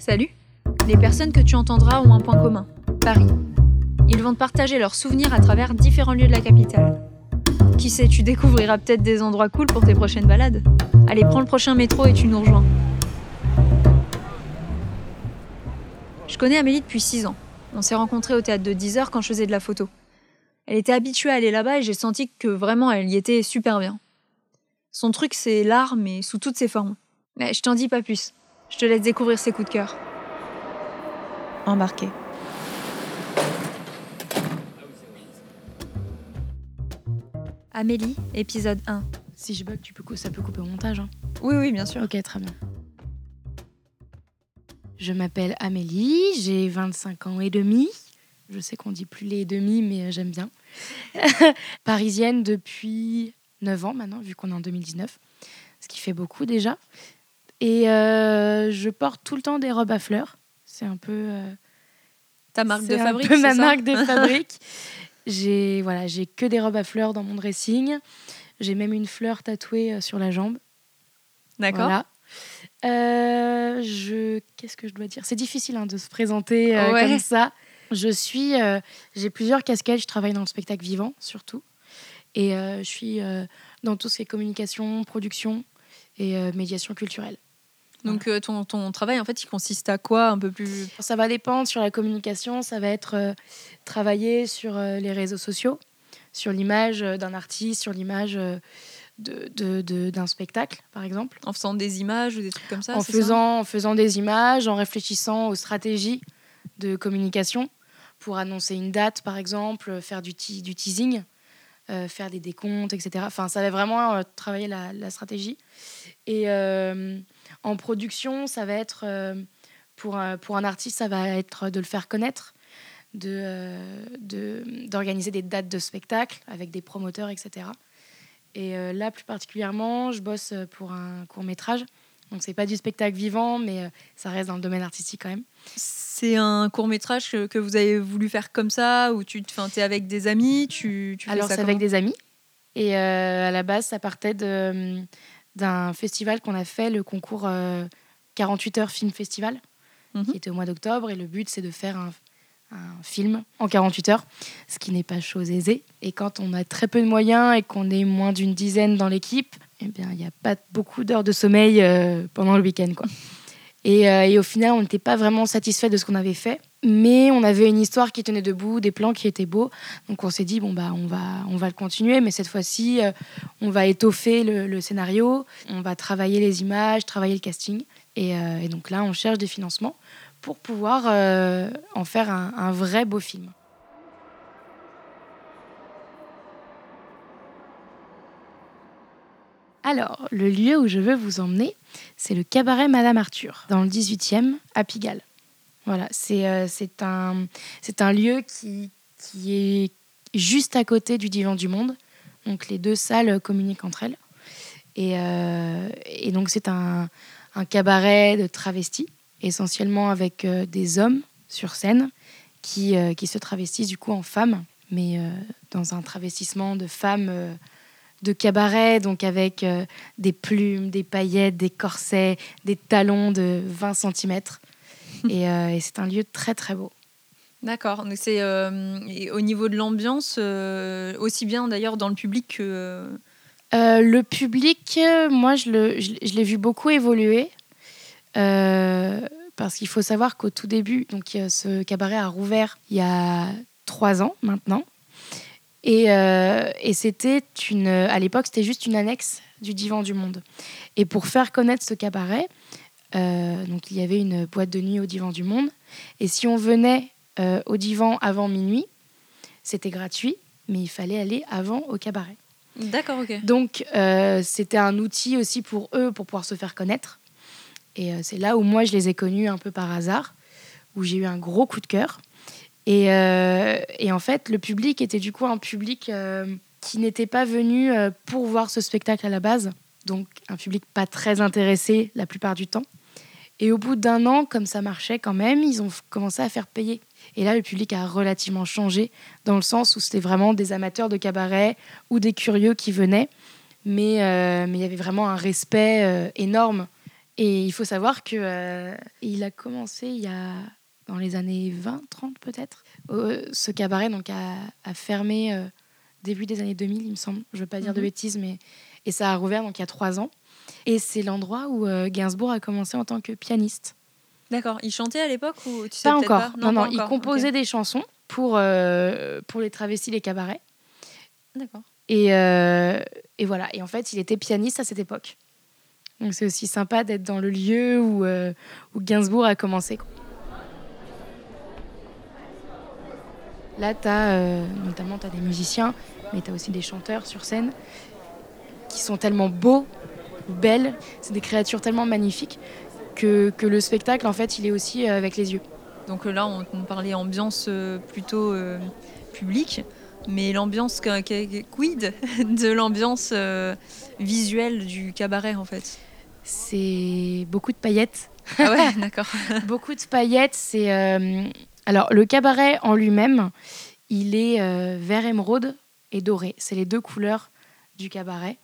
Salut Les personnes que tu entendras ont un point commun, Paris. Ils vont te partager leurs souvenirs à travers différents lieux de la capitale. Qui sait, tu découvriras peut-être des endroits cool pour tes prochaines balades. Allez, prends le prochain métro et tu nous rejoins. Je connais Amélie depuis 6 ans. On s'est rencontrés au théâtre de 10 heures quand je faisais de la photo. Elle était habituée à aller là-bas et j'ai senti que vraiment elle y était super bien. Son truc, c'est l'art, mais sous toutes ses formes. Mais je t'en dis pas plus. Je te laisse découvrir ses coups de cœur. Embarqué. Amélie, épisode 1. Si je bug, tu peux, ça peut couper au montage. hein. Oui, oui, bien sûr. Ok, très bien. Je m'appelle Amélie, j'ai 25 ans et demi. Je sais qu'on dit plus les et demi, mais euh, j'aime bien. Parisienne depuis 9 ans maintenant, vu qu'on est en 2019. Ce qui fait beaucoup déjà. Et euh, je porte tout le temps des robes à fleurs. C'est un peu... euh, Ta marque de c'est un fabrique, peu ma ça marque de fabrique. J'ai voilà, j'ai que des robes à fleurs dans mon dressing. J'ai même une fleur tatouée euh, sur la jambe. D'accord. Voilà. Euh, je qu'est-ce que je dois dire? C'est difficile hein, de se présenter euh, Ouais. comme ça. Je suis euh, j'ai plusieurs casquettes, je travaille dans le spectacle vivant surtout et je suis dans tout ce qui est communication, production et médiation culturelle. Donc euh, ton, ton travail, en fait, il consiste à quoi un peu plus Ça va dépendre sur la communication, ça va être euh, travailler sur euh, les réseaux sociaux, sur l'image euh, d'un artiste, sur l'image euh, de- de- de- d'un spectacle, par exemple. En faisant des images ou des trucs comme ça en, ça faisant, en faisant des images, en réfléchissant aux stratégies de communication pour annoncer une date, par exemple, faire du, te- du teasing, euh, faire des décomptes, etc. Enfin, ça va vraiment euh, travailler la, stratégie. Et euh, en production, ça va être, pour, un, pour un artiste, ça va être de le faire connaître, euh, de- d'organiser des dates de spectacle avec des promoteurs, etc. Et là, plus particulièrement, je bosse pour un court métrage. Donc, c'est pas du spectacle vivant, mais euh, ça reste dans le domaine artistique quand même. C'est un court métrage que, que vous avez voulu faire comme ça, où tu es avec des amis, tu, tu fais Alors, c'est avec des amis. Et euh, à la base, ça partait de, d'un festival qu'on a fait, le concours euh, 48 heures film festival, Mhm. qui était au mois d'octobre. Et le but, c'est de faire un, un film en 48 heures, ce qui n'est pas chose aisée. Et quand on a très peu de moyens et qu'on est moins d'une dizaine dans l'équipe, eh bien, il n'y a pas beaucoup d'heures de sommeil euh, pendant le week-end, quoi. Et, euh, et au final, on n'était pas vraiment satisfait de ce qu'on avait fait, mais on avait une histoire qui tenait debout, des plans qui étaient beaux. Donc on s'est dit bon bah on va on va le continuer, mais cette fois-ci euh, on va étoffer le, scénario, on va travailler les images, travailler le casting, et donc là on cherche des financements pour pouvoir euh, en faire un, vrai beau film. Alors, le lieu où je veux vous emmener, c'est le cabaret Madame Arthur, dans le 18e, à Pigalle. Voilà, c'est euh, un, un lieu qui, qui est juste à côté du Divan du Monde. Donc, les deux salles communiquent entre elles. Et, euh, et donc, c'est un, un cabaret de travestis, essentiellement avec euh, des hommes sur scène qui, euh, qui se travestissent du coup en femmes, mais euh, dans un travestissement de femmes de cabaret, donc avec euh, des plumes, des paillettes, des corsets, des talons de 20 cm. et euh, et c'est un lieu très très beau. D'accord. Donc c'est euh, au niveau de l'ambiance, aussi bien d'ailleurs dans le public que. le public, moi, je, le- je, je l'ai vu beaucoup évoluer. Euh, parce qu'il faut savoir qu'au tout début, donc, ce cabaret a rouvert il y a trois ans maintenant. Et, euh, et c'était une. À l'époque, c'était juste une annexe du Divan du Monde. Et pour faire connaître ce cabaret, euh, donc, il y avait une boîte de nuit au Divan du Monde. Et si on venait euh, au Divan avant minuit, c'était gratuit, mais il fallait aller avant au cabaret. D'accord, ok. Donc, c'était un outil aussi pour eux pour pouvoir se faire connaître. Et euh, c'est là où moi, je les ai connus un peu par hasard, où j'ai eu un gros coup de cœur. Et, euh, et en fait, le public était du coup un public euh, qui n'était pas venu pour voir ce spectacle à la base. Donc, un public pas très intéressé la plupart du temps. Et au bout d'un an, comme ça marchait quand même, ils ont commencé à faire payer. Et là, le public a relativement changé, dans le sens où c'était vraiment des amateurs de cabaret ou des curieux qui venaient. Mais euh, il y avait vraiment un respect énorme. Et il faut savoir que euh, il a commencé il y a dans les années 20, 30 peut-être. Euh, ce cabaret donc a, a fermé euh, début des années 2000, il me semble. Je veux pas dire de Mhm. bêtises, mais et ça a rouvert donc il y a trois ans. Et c'est l'endroit où Gainsbourg a commencé en tant que pianiste. D'accord. Il chantait à l'époque ou tu sais Pas encore. pas? Non, non, pas il encore. composait des chansons pour, pour les travestis, les cabarets. D'accord. Et, et voilà. Et en fait, il était pianiste à cette époque. Donc c'est aussi sympa d'être dans le lieu où, euh, Gainsbourg a commencé. Là, tu as notamment t'as des musiciens, mais tu as aussi des chanteurs sur scène qui sont tellement beaux, belles. C'est des créatures tellement magnifiques que, le spectacle, en fait, il est aussi euh, avec les yeux. Donc euh, là, on, parlait ambiance euh, plutôt euh, publique, mais l'ambiance quid de l'ambiance euh, visuelle du cabaret en fait? C'est beaucoup de paillettes. Ah ouais, d'accord. beaucoup de paillettes. C'est euh, alors le cabaret en lui-même, il est euh, vert émeraude et doré. C'est les deux couleurs du cabaret.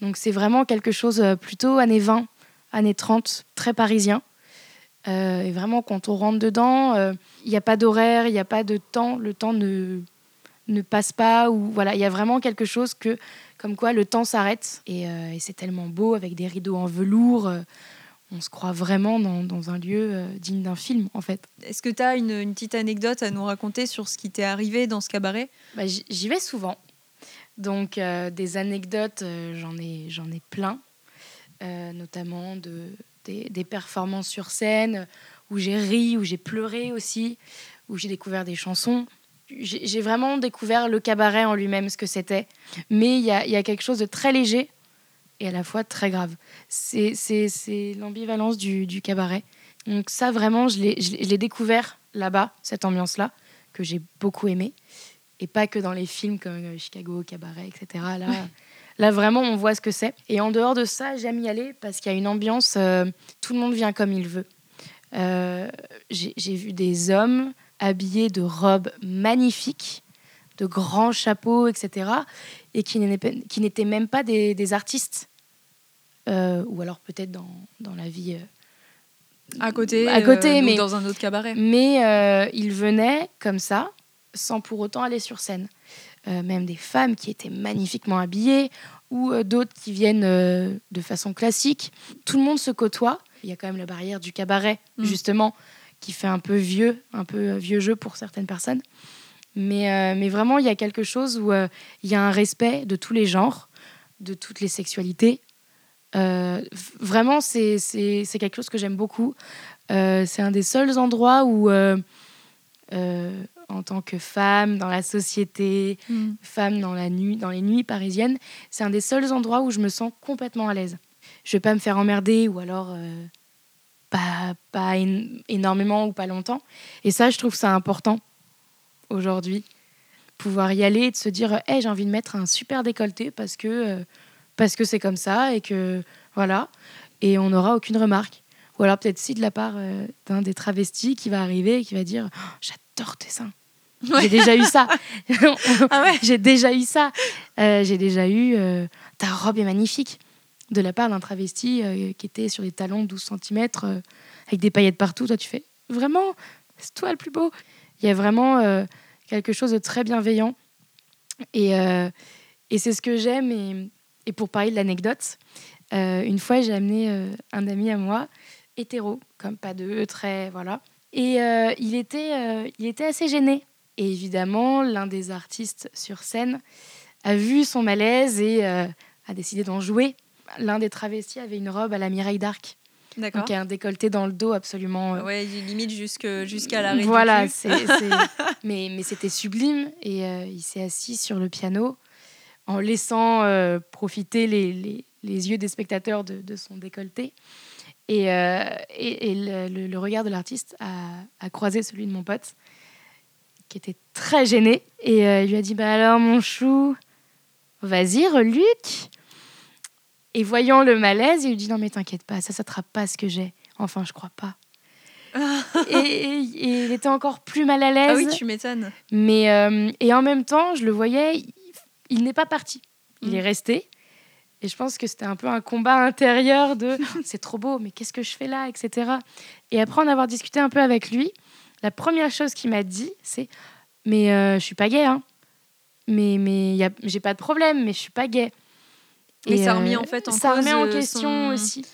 Donc c'est vraiment quelque chose euh, plutôt années 20, années 30, très parisien. Euh, et vraiment quand on rentre dedans, il n'y a pas d'horaire, il n'y a pas de temps. Le temps ne ne passe pas ou voilà, il y a vraiment quelque chose que comme quoi le temps s'arrête et, euh, et c'est tellement beau avec des rideaux en velours. euh, on se croit vraiment dans, dans un lieu euh, digne d'un film, en fait. Est-ce que tu as une, une petite anecdote à nous raconter sur ce qui t'est arrivé dans ce cabaret? Bah, J'y vais souvent. Donc, des anecdotes, j'en ai, j'en ai plein. Notamment de, des, des performances sur scène, où j'ai ri, où j'ai pleuré aussi, où j'ai découvert des chansons. J'ai vraiment découvert le cabaret en lui-même, ce que c'était. Mais il y a, y a quelque chose de très léger et à la fois très grave. C'est l'ambivalence du, du cabaret. Donc ça, vraiment, je l'ai découvert là-bas, cette ambiance-là, que j'ai beaucoup aimée. Et pas que dans les films comme euh, Chicago, Cabaret, etc. Là, là, vraiment, on voit ce que c'est. Et en dehors de ça, j'aime y aller parce qu'il y a une ambiance, euh, tout le monde vient comme il veut. Euh, J'ai j'ai vu des hommes habillés de robes magnifiques, de grands chapeaux, etc. Et qui n'étaient même pas des, des artistes. Euh, ou alors peut-être dans, dans la vie. euh, À côté, À côté, euh, mais- dans un autre cabaret. mais ils venaient comme ça, sans pour autant aller sur scène. Même des femmes qui étaient magnifiquement habillées, ou d'autres qui viennent de façon classique. Tout le monde se côtoie. Il y a quand même la barrière du cabaret, Mm. justement, qui fait un peu vieux, un peu euh, vieux jeu pour certaines personnes. Mais, euh, mais vraiment, il y a quelque chose où euh, il y a un respect de tous les genres, de toutes les sexualités. Vraiment, c'est quelque chose que j'aime beaucoup. C'est un des seuls endroits où, en tant que femme dans la société, Mm. femme dans, la nuit, dans les nuits parisiennes, c'est un des seuls endroits où je me sens complètement à l'aise. Je vais pas me faire emmerder ou alors euh, pas, pas én- énormément ou pas longtemps. Et ça, je trouve ça important aujourd'hui. Pouvoir y aller et de se dire hey, j'ai envie de mettre un super décolleté parce que euh, parce que c'est comme ça et que voilà. Et on n'aura aucune remarque. Ou alors peut-être si de la part euh, d'un des travestis qui va arriver et qui va dire Oh, j'adore tes seins. J'ai déjà eu ça. Ah ouais J'ai déjà eu ça. Euh, J'ai déjà eu euh, ta robe est magnifique de la part d'un travesti euh, qui était sur des talons de 12 cm avec des paillettes partout. Toi, tu fais vraiment, c'est toi le plus beau. Il y a vraiment euh, quelque chose de très bienveillant. Et, euh, c'est ce que j'aime. Et, et pour parler de l'anecdote, euh, une fois, j'ai amené euh, un ami à moi, hétéro, comme pas deux, très. Voilà. Et euh, il, était, euh, il était assez gêné. Et évidemment, l'un des artistes sur scène a vu son malaise et euh, a décidé d'en jouer. L'un des travestis avait une robe à la Mireille d'Arc, D'accord. donc un décolleté dans le dos absolument. euh, Ouais, limite jusque- jusqu'à l'arrêt voilà, c'est, c'est- mais, mais c'était sublime. Et euh, il s'est assis sur le piano en laissant euh, profiter les, les- les yeux des spectateurs de, de son décolleté. Et, et, et le, le- le regard de l'artiste a, a croisé celui de mon pote, qui était très gêné. Et il lui a dit Bah alors, mon chou, vas-y, reluque. Et voyant le malaise, il lui dit Non, mais t'inquiète pas, ça s'attrape pas ce que j'ai. Enfin, je crois pas. et, et- et il était encore plus mal à l'aise. Ah oui, tu m'étonnes. Mais euh, et en même temps, je le voyais, il, il n'est pas parti. Il Mm. est resté. Et je pense que c'était un peu un combat intérieur de c'est trop beau, mais qu'est-ce que je fais là, etc. Et après en avoir discuté un peu avec lui, la première chose qu'il m'a dit, c'est mais euh, je suis pas gay, hein. Mais mais j'ai pas de problème, mais je suis pas gay. Et ça remet en fait en ça remet en question aussi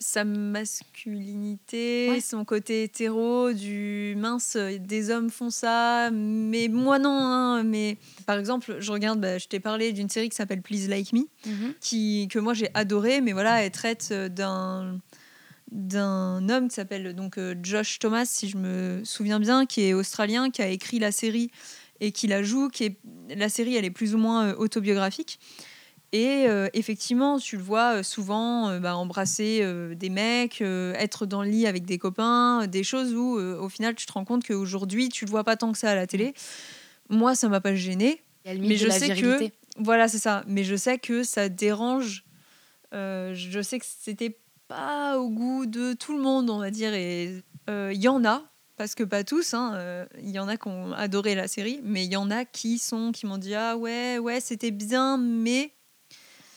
sa masculinité, son côté hétéro, du mince, des hommes font ça, mais moi non. Hein, mais par exemple, je regarde, bah, je t'ai parlé d'une série qui s'appelle Please Like Me, mhm. qui, que moi j'ai adoré, mais voilà, elle traite d'un d'un homme qui s'appelle donc euh, Josh Thomas, si je me souviens bien, qui est australien, qui a écrit la série et qui la joue. Qui est, la série, elle est plus ou moins euh, autobiographique. Et euh, effectivement, tu le vois euh, souvent euh, bah, embrasser des mecs, être dans le lit avec des copains, des choses où au final tu te rends compte qu'aujourd'hui tu le vois pas tant que ça à la télé. Moi, ça m'a pas gêné. Mais je sais que voilà, c'est ça. Mais je sais que ça dérange. je sais que c'était pas au goût de tout le monde, on va dire. Et il y en a, parce que pas tous. Hein, il y en a qui ont adoré la série, mais il y en a qui sont qui m'ont dit ah ouais ouais c'était bien, mais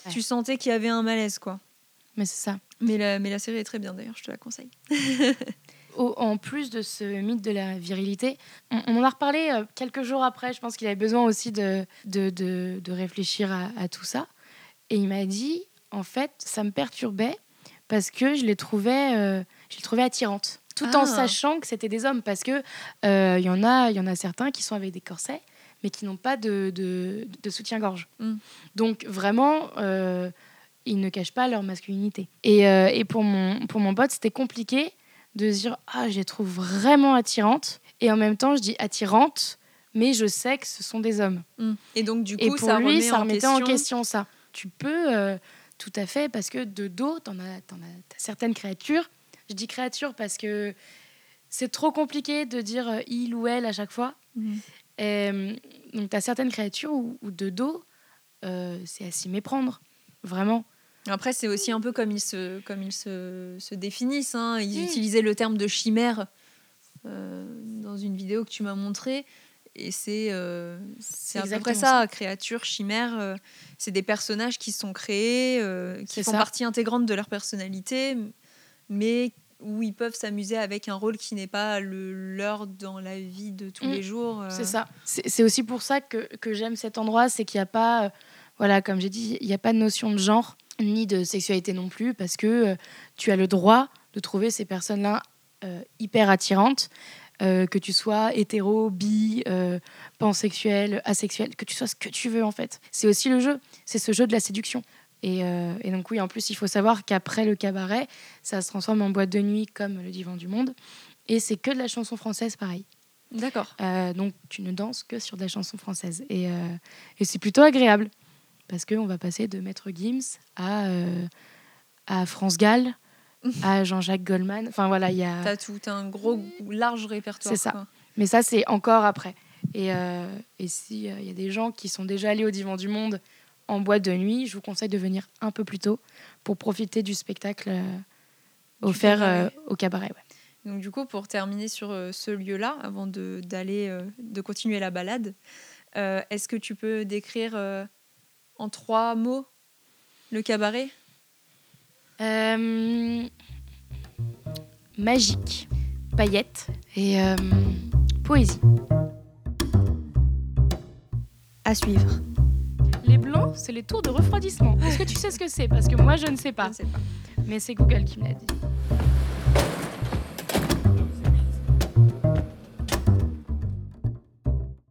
tu sentais qu'il y avait un malaise, quoi. Mais c'est ça. Mais la, mais la série est très bien, d'ailleurs, je te la conseille. en plus de ce mythe de la virilité, on, en a reparlé euh, quelques jours après. Je pense qu'il avait besoin aussi de, de, de, réfléchir à, tout ça. Et il m'a dit, en fait, ça me perturbait parce que je les trouvais, euh, je les trouvais attirantes. Tout en ah. sachant que c'était des hommes. Parce qu'il euh, il y, en a, y en a certains qui sont avec des corsets mais qui n'ont pas de, de, soutien-gorge. Mm. Donc vraiment, euh, ils ne cachent pas leur masculinité. Et, euh, et pour, mon, pour mon pote, c'était compliqué de se dire Ah, je les trouve vraiment attirantes. Et en même temps, je dis attirantes, mais je sais que ce sont des hommes. Mm. Et donc, du coup, et pour ça, lui, ça remettait en question... ça. Tu peux, euh, tout à fait, parce que de dos, tu as, as, certaines créatures. Je dis créatures parce que c'est trop compliqué de dire il ou elle à chaque fois. Mm. Euh, donc, tu as certaines créatures où, de dos, euh, c'est à s'y méprendre, vraiment. Après, c'est aussi un peu comme ils se, comme ils se, se définissent. Hein. Ils utilisaient le terme de chimère euh, dans une vidéo que tu m'as montré Et c'est c'est à peu près ça, créature, chimère. c'est des personnages qui sont créés, qui font partie intégrante de leur personnalité, mais où ils peuvent s'amuser avec un rôle qui n'est pas le leur dans la vie de tous mm. les jours. Euh. C'est ça. C'est aussi pour ça que, que j'aime cet endroit, c'est qu'il n'y a pas, euh, voilà, comme j'ai dit, il n'y a pas de notion de genre ni de sexualité non plus, parce que euh, tu as le droit de trouver ces personnes-là hyper attirantes, que tu sois hétéro, bi, pansexuel, asexuel, que tu sois ce que tu veux en fait. C'est aussi le jeu, c'est ce jeu de la séduction. Euh, et, donc oui, en plus, il faut savoir qu'après le cabaret, ça se transforme en boîte de nuit comme le divan du monde. Et c'est que de la chanson française, pareil. D'accord. Euh, donc tu ne danses que sur de la chanson française. Et, euh, et c'est plutôt agréable. Parce qu'on va passer de Maître Gims à, à France Gall, à Jean-Jacques Goldman. Enfin voilà, il y a... T'as tout, as un gros, large répertoire. C'est ça. Mais ça, c'est encore après. Et, et s'il il y a des gens qui sont déjà allés au divan du monde en boîte de nuit, je vous conseille de venir un peu plus tôt pour profiter du spectacle euh, offert euh, au cabaret. Donc du coup, pour terminer sur euh, ce lieu-là, avant de, d'aller, de continuer la balade, est-ce que tu peux décrire en trois mots le cabaret? Magique, paillettes et poésie. À suivre. C'est les tours de refroidissement. Est-ce que tu sais ce que c'est? Parce que moi, je ne sais pas. Je ne sais pas. Mais c'est Google qui me l'a dit.